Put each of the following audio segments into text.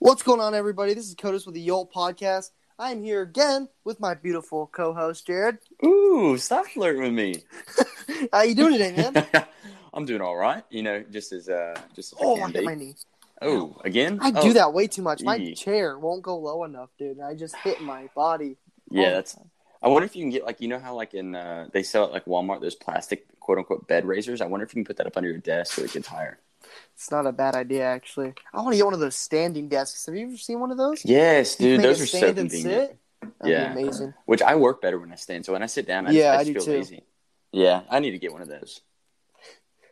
What's going on, everybody? This is Codus with the Yolt Podcast. I am here again with my beautiful co-host Jared. Ooh, stop flirting with me. How you doing today, man? I'm doing all right. You know, just as uh, just as oh, can I hit my knee. Oh, again? I Oh, do that way too much. My chair won't go low enough, dude. I just hit my body. Yeah, that's. I wonder if you can get like you know how like in uh, they sell at like Walmart those plastic quote unquote bed raisers. I wonder if you can put that up under your desk so it gets higher. It's not a bad idea, actually. I want to get one of those standing desks. Have you ever seen one of those? Yes, dude, those are so convenient. Yeah. be amazing. Which I work better when I stand. So when I sit down, I Yeah, I just, I do just feel too. lazy. Yeah, I need to get one of those.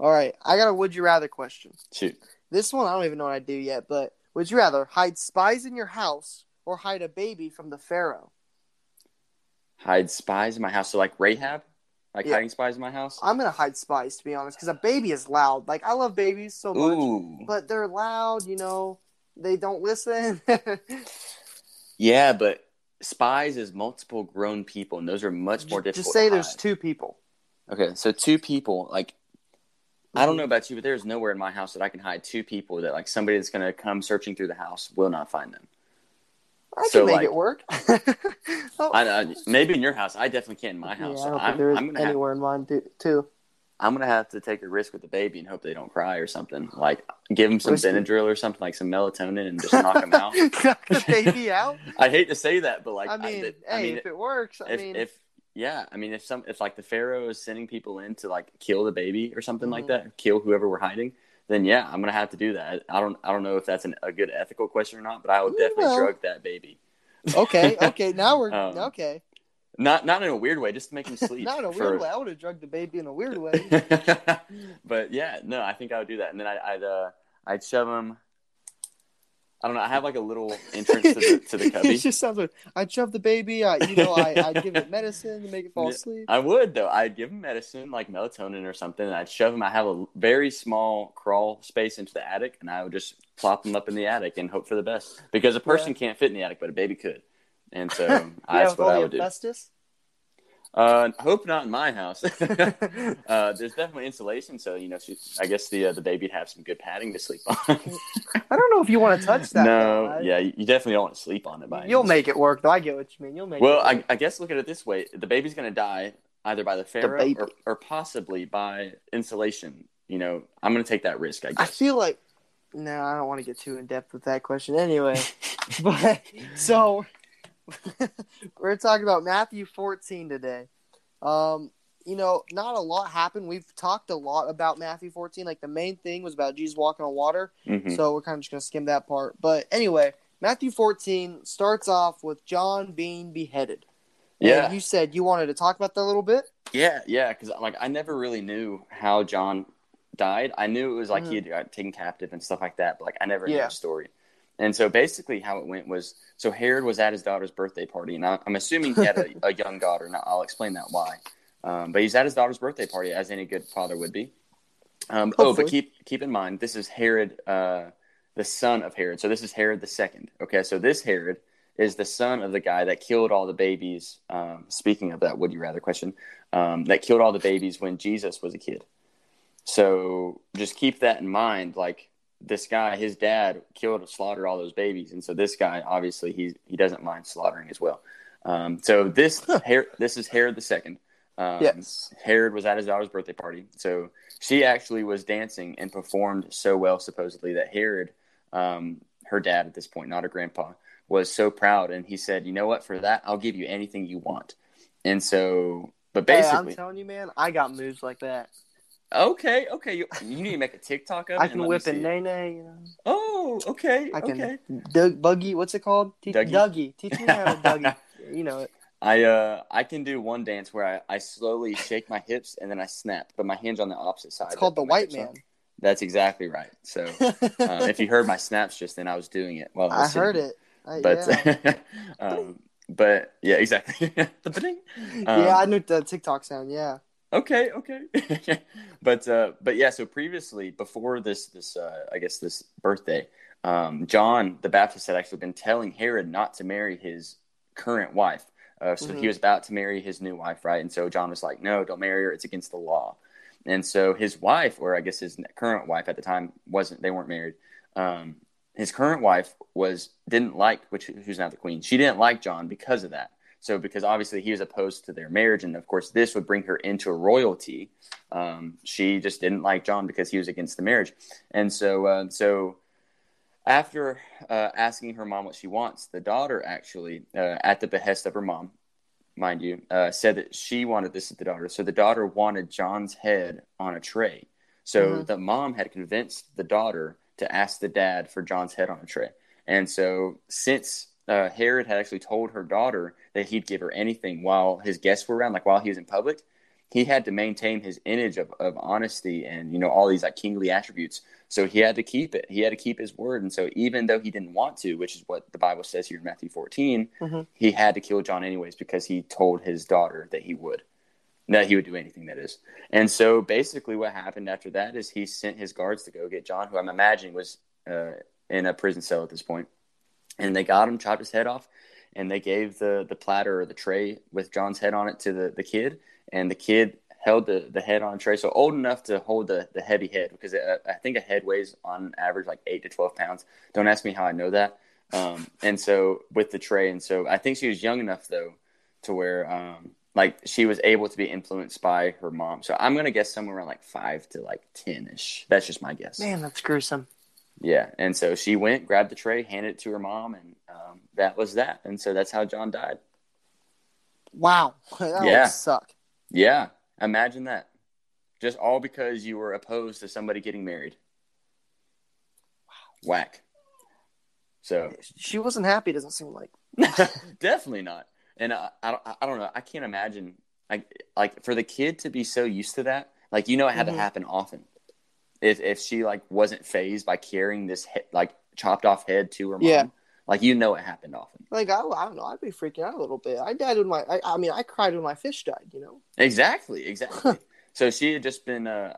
All right, I got a would you rather question. Shoot. This one I don't even know what I do yet, but would you rather hide spies in your house or hide a baby from the pharaoh? Hide spies in my house. So like Rahab, like Yeah. hiding spies in my house. I'm gonna hide spies to be honest, because a baby is loud. Like I love babies so much, Ooh. but they're loud. You know, they don't listen. Yeah, but spies is multiple grown people, and those are much more difficult. Just say there's two people. Okay, so two people. Like, I don't Mhm. know about you, but there's nowhere in my house that I can hide two people that like somebody that's gonna come searching through the house will not find them. I can So, make like- it work. oh, I, I maybe in your house, I definitely can't in my yeah, house. I don't I'm, there is I'm gonna have, anywhere in mine too. too. I'm gonna have to take a risk with the baby and hope they don't cry or something. Like, give them some Risky. Benadryl or something, like some melatonin, and just knock them out. Knock the baby out. I hate to say that, but like, I mean, that- hey, I mean, if it works, I if mean, if yeah, I mean if some if like the pharaoh is sending people in to like kill the baby or something like Mhm. that, kill whoever we're hiding, then yeah, I'm gonna have to do that. I don't I don't know if that's an, a good ethical question or not, but I would definitely Well. drug that baby. okay, okay, now we're Um, okay. Not not in a weird way, just to make him sleep. Not in a for- weird way. I would have drugged the baby in a weird way. but yeah, no, I think I would do that, and then I, I'd uh, I'd shove him. I don't know. I have like a little entrance to the to the it cubby. just sounds like I'd shove the baby. I, you know, I, I'd give it medicine to make it fall asleep. I would though. I'd give him medicine like melatonin or something. And I'd shove him. I have a very small crawl space into the attic, and I would just plop him up in the attic and hope for the best. Because a person can't fit in the attic, but a baby could. And so yeah, that's what I would do. Uh, hope not in my house. uh, there's definitely insulation, so you know, she, I guess the uh, the baby'd have some good padding to sleep on. I don't know if you want to touch that. though. no, yeah, you definitely don't want to sleep on it. By You'll make it work, though. I get what you mean. You'll make Well, it. I. I guess look at it this way: the baby's going to die either by the pharaoh baby. or, or possibly by insulation. You know, I'm going to take that risk. I I feel like no, I don't want to get too in depth with that question anyway. but so we're talking about Matthew 14 today. Um, you know, not a lot happened. We've talked a lot about Matthew 14. Like the main thing was about Jesus walking on water. Mhm. So we're kind of just gonna skim that part. But anyway, Matthew 14 starts off with John being beheaded. And Yeah, you said you wanted to talk about that a little bit. yeah, yeah. Because like I never really knew how John died. I knew it was like Mhm. he had got taken captive and stuff like that, but like I never knew the story. And so basically, how it went was so Herod was at his daughter's birthday party, and I, I'm assuming he had a, a young daughter. Now I'll explain that why. Um, but he's at his daughter's birthday party, as any good father would be. Um, oh, but keep keep in mind, this is Herod, uh, the son of Herod. So this is Herod the second. Okay, so this Herod is the son of the guy that killed all the babies. Um, speaking of that, would you rather question? Um, that killed all the babies when Jesus was a kid. So just keep that in mind. Like this guy, his dad killed, and slaughtered all those babies, and so this guy, obviously, he he doesn't mind slaughtering as well. Um, so this Her- this is Herod the second. Um, Yes. Herod was at his daughter's birthday party, so she actually was dancing and performed so well, supposedly, that Herod, um, her dad at this point, not her grandpa, was so proud, and he said, "You know what? For that, I'll give you anything you want." And so, but Hey, basically, I'm telling you, man, I got moves like that. Okay, okay. You, you need to make a TikTok of it. I can whip and nay nay. You know. Oh, okay, I can okay. Doug buggy. What's it called? Te- Dougie? Dougie. Teach me how to Dougie. you know it. I uh I can do one dance where I, I slowly shake my hips and then I snap, but my hands on the opposite side. It's called the That's what my white man. That's exactly right. So um, if you heard my snaps just then, I was doing it while I I heard it. I, But yeah. um, but yeah, exactly. Um, yeah, I knew the TikTok sound. Yeah. Okay, okay. but uh but yeah, so previously before this this uh I guess this birthday, um John the Baptist had actually been telling Herod not to marry his current wife. Uh, so Mhm. he was about to marry his new wife, right? And so John was like, "No, don't marry her. It's against the law." And so his wife, or I guess his current wife at the time, wasn't. They weren't married. Um, his current wife was didn't like which who's now the queen. She didn't like John because of that. So because obviously he was opposed to their marriage, and of course this would bring her into a royalty. Um, she just didn't like John because he was against the marriage, and so uh, so after uh, asking her mom what she wants, the daughter actually, uh, at the behest of her mom, mind you, uh, said that she wanted this as the daughter. So the daughter wanted John's head on a tray. So mm-hmm. the mom had convinced the daughter to ask the dad for John's head on a tray. And so since uh, Herod had actually told her daughter that he'd give her anything while his guests were around, like while he was in public, he had to maintain his image of, of honesty and you know all these like kingly attributes. So he had to keep it. He had to keep his word. And so even though he didn't want to which is what the bible says here in matthew 14 mm-hmm. he had to kill john anyways because he told his daughter that he would that he would do anything that is. And so basically what happened after that is he sent his guards to go get john who i'm imagining was uh, in a prison cell at this point and they got him chopped his head off and they gave the the platter or the tray with john's head on it to the, the kid and the kid held the, the head on a tray, so old enough to hold the, the heavy head because it, I think a head weighs on average like eight to twelve pounds. Don't ask me how I know that. Um, and so with the tray, and so I think she was young enough though to where um, like she was able to be influenced by her mom. So I'm gonna guess somewhere around like five to like ten ish. That's just my guess. Man, that's gruesome. Yeah, and so she went, grabbed the tray, handed it to her mom, and um, that was that. And so that's how John died. Wow, that yeah. would suck. Yeah, imagine that. Just all because you were opposed to somebody getting married. Wow. Whack. So she wasn't happy. Doesn't seem like. Definitely not. And I, I, don't, I don't know. I can't imagine like like for the kid to be so used to that. Like you know, it had mm-hmm. to happen often. If if she like wasn't fazed by carrying this he- like chopped off head to her mom, yeah. Like you know, it happened often. Like I, I don't know, I'd be freaking out a little bit. I died when my, I, I mean, I cried when my fish died. You know. Exactly. Exactly. so she had just been, uh,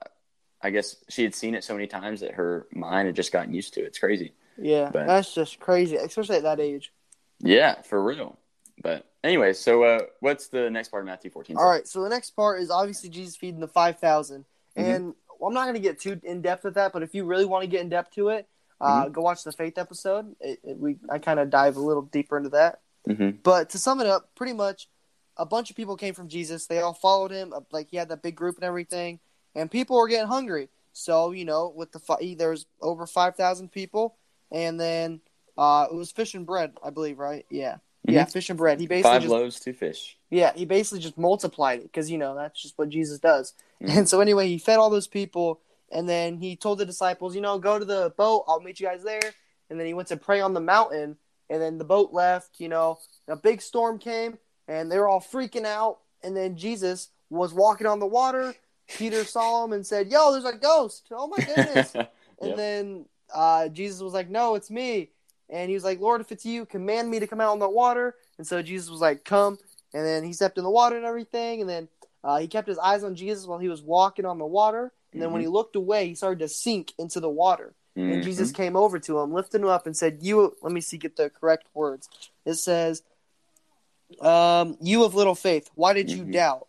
I guess she had seen it so many times that her mind had just gotten used to it. It's crazy. Yeah, but, that's just crazy, especially at that age. Yeah, for real. But anyway, so uh, what's the next part of Matthew 14? All right, so the next part is obviously Jesus feeding the 5,000. Mm-hmm. And well, I'm not going to get too in depth with that, but if you really want to get in depth to it, uh, mm-hmm. Go watch the Faith episode. It, it, we I kind of dive a little deeper into that. Mm-hmm. But to sum it up, pretty much, a bunch of people came from Jesus. They all followed him. Uh, like he had that big group and everything, and people were getting hungry. So you know, with the there was over five thousand people, and then uh, it was fish and bread, I believe, right? Yeah, mm-hmm. yeah, fish and bread. He basically five just, loaves, two fish. Yeah, he basically just multiplied it because you know that's just what Jesus does. Mm-hmm. And so anyway, he fed all those people and then he told the disciples, you know, go to the boat. I'll meet you guys there. And then he went to pray on the mountain. And then the boat left. You know, a big storm came, and they were all freaking out. And then Jesus was walking on the water. Peter saw him and said, "Yo, there's a ghost! Oh my goodness!" yep. And then uh, Jesus was like, "No, it's me." And he was like, "Lord, if it's you, command me to come out on the water." And so Jesus was like, "Come." And then he stepped in the water and everything. And then uh, he kept his eyes on Jesus while he was walking on the water. And then mm-hmm. when he looked away, he started to sink into the water. Mm-hmm. And Jesus came over to him, lifted him up, and said, "You." Let me see, get the correct words. It says, um, "You of little faith, why did you mm-hmm. doubt?"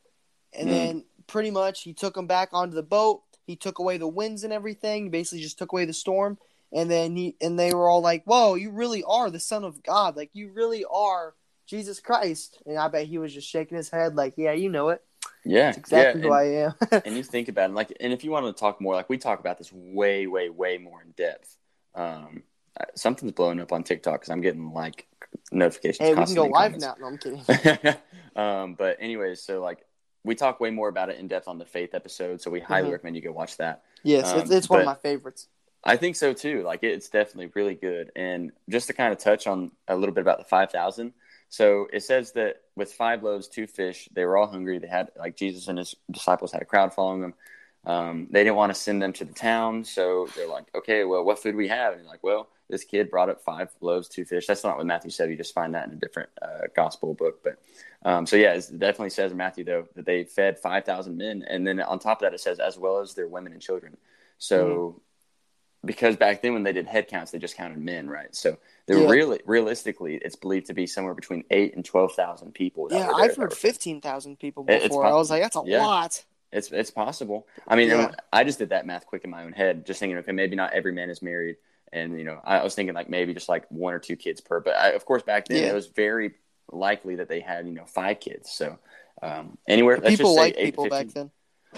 And mm. then pretty much he took him back onto the boat. He took away the winds and everything. Basically, just took away the storm. And then he and they were all like, "Whoa, you really are the Son of God! Like you really are Jesus Christ!" And I bet he was just shaking his head, like, "Yeah, you know it." Yeah, That's exactly yeah. who I am. and you think about it, like, and if you want to talk more, like we talk about this way, way, way more in depth. Um, uh, something's blowing up on TikTok because I'm getting like notifications. Hey, we can go live now. No, I'm kidding. um, but anyways, so like we talk way more about it in depth on the faith episode, so we highly mm-hmm. recommend you go watch that. Yes, um, it's, it's one of my favorites. I think so too. Like it's definitely really good. And just to kind of touch on a little bit about the five thousand. So it says that with five loaves, two fish, they were all hungry. They had like Jesus and his disciples had a crowd following them. Um, they didn't want to send them to the town, so they're like, "Okay, well, what food we have?" And like, "Well, this kid brought up five loaves, two fish." That's not what Matthew said. You just find that in a different uh, gospel book. But um, so yeah, it definitely says in Matthew though that they fed five thousand men, and then on top of that, it says as well as their women and children. So mm-hmm because back then when they did head counts, they just counted men, right? So they're yeah. really realistically, it's believed to be somewhere between eight and twelve thousand people. Yeah, I've heard fifteen thousand people before. I was like, that's a yeah. lot. It's it's possible. I mean, yeah. I just did that math quick in my own head, just thinking, okay, maybe not every man is married, and you know I was thinking like maybe just like one or two kids per. But I, of course back then it was very likely that they had you know five kids. So um, anywhere let's people just say like people back then.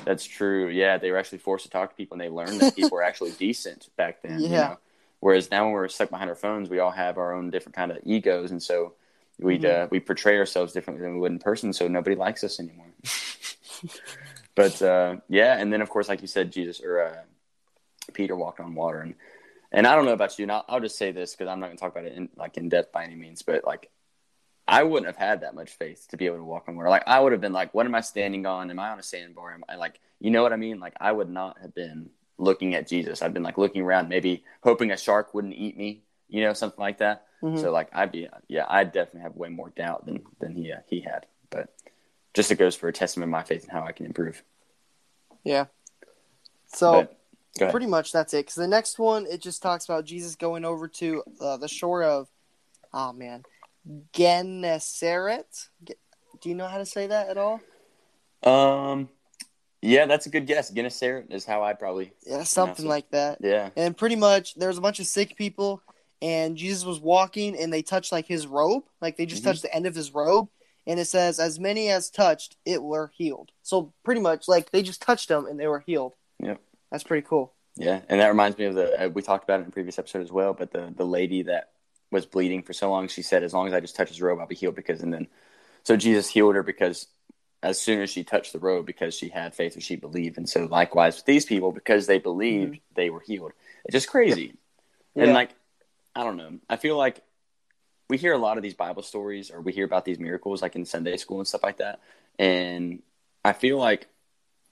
That's true. Yeah, they were actually forced to talk to people, and they learned that people were actually decent back then. you Yeah. know? Whereas now, when we're stuck behind our phones, we all have our own different kind of egos, and so we Mhm. uh, we portray ourselves differently than we would in person. So nobody likes us anymore. but uh, yeah, and then of course, like you said, Jesus or uh, Peter walked on water, and and I don't know about you. And I'll, I'll just say this because I'm not going to talk about it in like in depth by any means, but like I wouldn't have had that much faith to be able to walk on water. Like I would have been like, what am I standing on? Am I on a sandbar? Am I like, you know what I mean? Like I would not have been looking at Jesus. I'd been like looking around, maybe hoping a shark wouldn't eat me, you know, something like that. Mhm. So like I'd be, yeah, I definitely have way more doubt than than he uh, he had. But just it goes for a testament of my faith and how I can improve. Yeah. So But, pretty much that's it. Because the next one, it just talks about Jesus going over to uh, the shore of, oh man, Gennesaret. Ge- Do you know how to say that at all? Um, yeah, that's a good guess. Gennesaret is how I'd probably, Yeah, something like that. yeah. And pretty much, there was a bunch of sick people, and Jesus was walking, and they touched like his robe, like they just Mhm. touched the end of his robe, and it says, "As many as touched, it were healed." So pretty much, like they just touched them, and they were healed. Yeah, That's pretty cool. Yeah, and that reminds me of the uh, we talked about it in a previous episode as well. But the the lady that was bleeding for so long, she said, "As long as I just touch his robe, I'll be healed." Because and then, so Jesus healed her because as soon as she touched the robe, because she had faith and she believed, and so likewise with these people, because they believed, mm-hmm. they were healed. It's just crazy, and Yeah. like I don't know, I feel like we hear a lot of these Bible stories, or we hear about these miracles, like in Sunday school and stuff like that, and I feel like.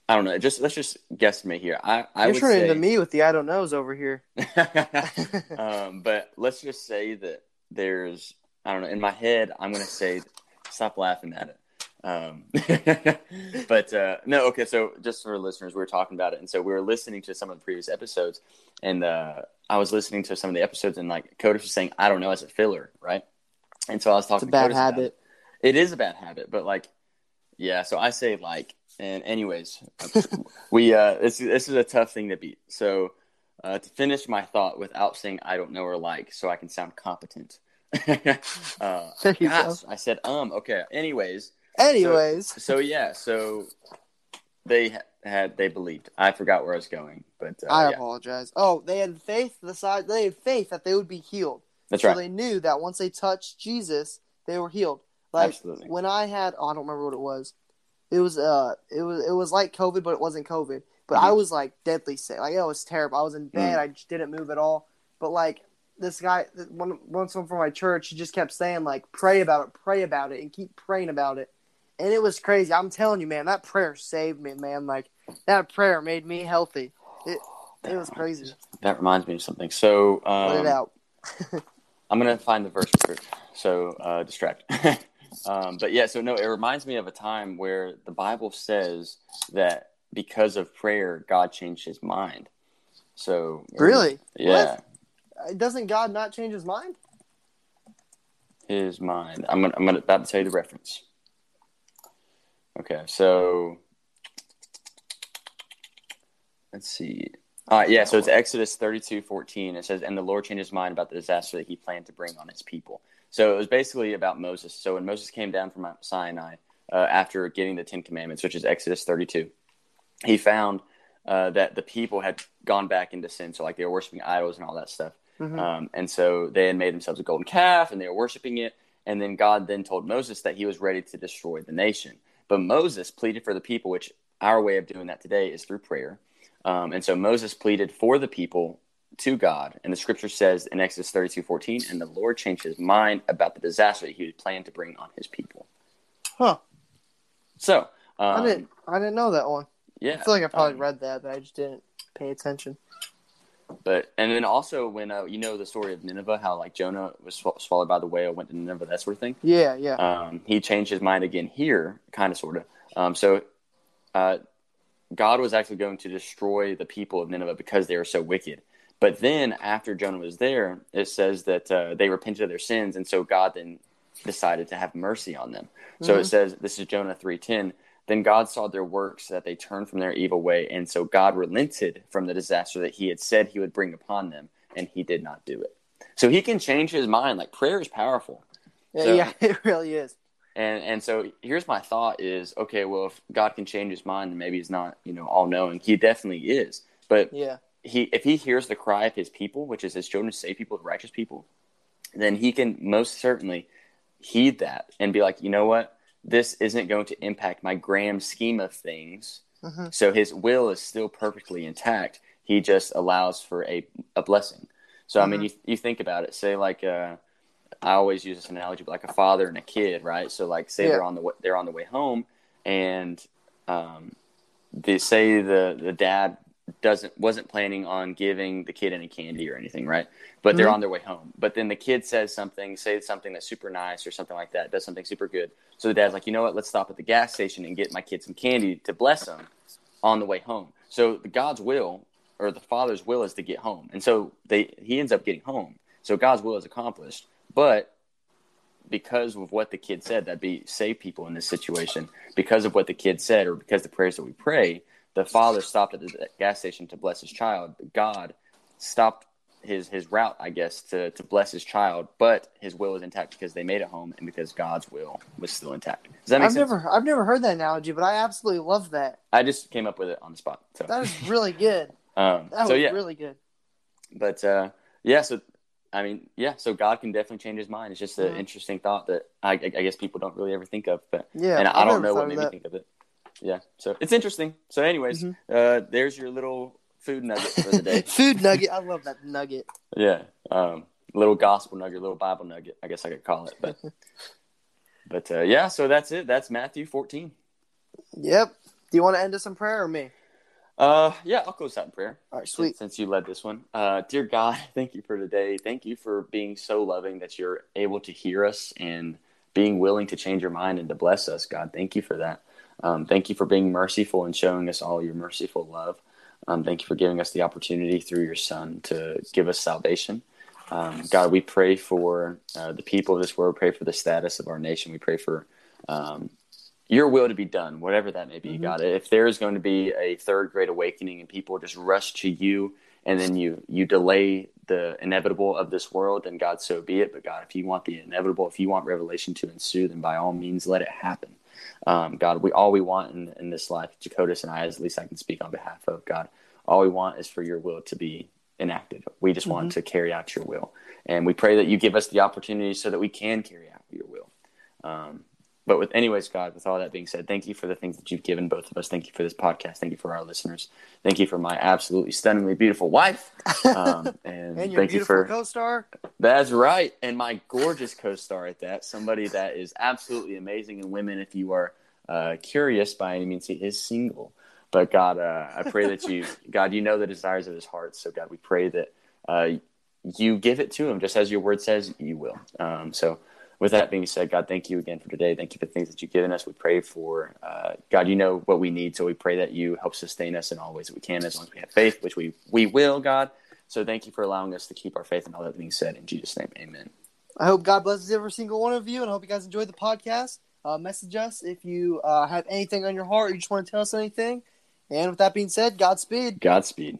I don't know. Just let's just guesstimate here. I, I You're turning say, into me with the I don't knows over here. um, but let's just say that there's I don't know in my head I'm gonna say stop laughing at it. Um, but uh, no, okay. So just for listeners, we were talking about it, and so we were listening to some of the previous episodes, and uh, I was listening to some of the episodes, and like Codis was saying, I don't know as a filler, right? And so I was It's talking. a to bad about habit. It. it is a bad habit, but like, yeah. So I say like, and anyways, we uh, this this is a tough thing to beat. So uh, to finish my thought without saying I don't know or like, so I can sound competent. uh, gosh, I said um. Okay. Anyways, Anyways, so yeah, so they had they believed. I forgot where I was going, but uh, I yeah, apologize. Oh, they had faith. The side they had faith that they would be healed. that's so right. they knew that once they touched Jesus, they were healed. Like Absolutely. when I had, oh, I don't remember what it was. It was uh, it was it was like COVID, but it wasn't COVID. But I Mhm. was like deadly sick. Like it was terrible. I was in bed. Mm. I just didn't move at all. But like this guy, one one someone from my church, he just kept saying like, pray about it, pray about it, and keep praying about it. And it was crazy. I'm telling you, man, that prayer saved me, man. Like that prayer made me healthy. It it was crazy. That reminds me of something. So um, it out. I'm gonna find the verse. So uh, distract. um, but yeah, so no, it reminds me of a time where the Bible says that because of prayer, God changed His mind. So Really? yeah, Uh, Doesn't God not change his mind? His mind. I'm gonna I'm gonna about to tell you the reference. Okay, so let's see. Right, yeah, so it's Exodus 32 14. It says, And the Lord changed his mind about the disaster that he planned to bring on his people. So it was basically about Moses. So when Moses came down from Mount Sinai uh, after getting the Ten Commandments, which is Exodus 32, he found uh, that the people had gone back into sin. So, like, they were worshiping idols and all that stuff. Mhm. Um, and so they had made themselves a golden calf and they were worshiping it. And then God then told Moses that he was ready to destroy the nation. But Moses pleaded for the people, which our way of doing that today is through prayer. Um, and so Moses pleaded for the people to God. And the scripture says in Exodus 32 14, and the Lord changed his mind about the disaster that he had planned to bring on his people. Huh. So, um, I didn't. I didn't know that one. yeah. I feel like I probably um, read that, but I just didn't pay attention. But and then also when uh, you know the story of Nineveh, how like Jonah was sw- swallowed by the whale, went to Nineveh, that sort of thing. Yeah, yeah. Um, he changed his mind again here, kind of, sort of. Um, so uh, God was actually going to destroy the people of Nineveh because they were so wicked. But then after Jonah was there, it says that uh, they repented of their sins, and so God then decided to have mercy on them. So it Mhm. says, this is Jonah three ten. Then God saw their works that they turned from their evil way, and so God relented from the disaster that He had said He would bring upon them, and he did not do it. So he can change his mind. Like prayer is powerful. Yeah, So- yeah, it really is. And and so here's my thought is okay, well if God can change his mind and maybe he's not, you know, all knowing, he definitely is. But Yeah. He if he hears the cry of his people, which is his children, saved people, righteous people, then he can most certainly heed that and be like, you know what, this isn't going to impact my grand scheme of things. hmm So his will is still perfectly intact. He just allows for a a blessing. So I mean, Mhm. you you think about it. Say like uh, I always use this analogy, but like a father and a kid, right? So like say Yeah. they're on the way, they're on the way home, and um, they say the the dad doesn't wasn't planning on giving the kid any candy or anything, right? But they're Mhm. on their way home. But then the kid says something, say something that's super nice or something like that, does something super good. So the dad's like, you know what? Let's stop at the gas station and get my kid some candy to bless him on the way home. So the God's will or the father's will is to get home, and so they he ends up getting home. So God's will is accomplished, but because of what the kid said, that'd be save people in this situation. Because of what the kid said, or because the prayers that we pray, the father stopped at the gas station to bless his child. God stopped his his route, I guess, to to bless his child, but his will is intact because they made it home and because God's will was still intact. Does that make I've sense? never I've never heard that analogy, but I absolutely love that. I just came up with it on the spot. So, That is really good. um, That so was yeah, really good. but uh, yeah, so I mean, yeah, so God can definitely change his mind. It's just an Mhm. interesting thought that I, I guess people don't really ever think of, but Yeah, and I I've don't know what made me think of it. Yeah, so it's interesting. So, anyways, Mhm. uh, there's your little food nugget for the day. Food nugget. I love that nugget. yeah, um, little gospel nugget, little Bible nugget. I guess I could call it, but but uh, yeah. So that's it. That's Matthew 14. Yep. Do you want to end us in prayer or me? Uh, yeah, I'll close out in prayer. All right, since- sweet. Since you led this one, uh, dear God, thank you for today. Thank you for being so loving that you're able to hear us and being willing to change your mind and to bless us. God, thank you for that. Um, thank you for being merciful and showing us all your merciful love. Um, thank you for giving us the opportunity through your Son to give us salvation. Um, God, we pray for uh, the people of this world. Pray for the status of our nation. We pray for um, your will to be done, whatever that may be, Mhm. God. If there is going to be a third great awakening and people just rush to you and then you you delay the inevitable of this world, then God, so be it. But God, if you want the inevitable, if you want revelation to ensue, then by all means let it happen. Um, God, we all we want in, in this life, Jacotus and I, as at least I can speak on behalf of God. All we want is for your will to be enacted. We just want to carry out your will, and we pray that you give us the opportunity so that we can carry out your will. Um, but with anyways, God, with all that being said, thank you for the things that you've given both of us. Thank you for this podcast. Thank you for our listeners. Thank you for my absolutely stunningly beautiful wife. Um, and, and your thank you for co-star. that's right. And my gorgeous co-star at that, somebody that is absolutely amazing And women. If you are uh, curious by any means, he is single. But God, uh, I pray that you, God, you know the desires of his heart. So God, we pray that uh, you give it to him, just as your word says you will. Um, so with that being said, God, thank you again for today. Thank you for the things that you've given us. We pray for, uh, God, you know what we need. So we pray that you help sustain us in all ways that we can, as long as we have faith, which we, we will, God. So thank you for allowing us to keep our faith and all that being said. In Jesus' name, amen. I hope God blesses every single one of you, and I hope you guys enjoyed the podcast. Uh, message us if you uh, have anything on your heart or you just want to tell us anything. And with that being said, Godspeed. Godspeed.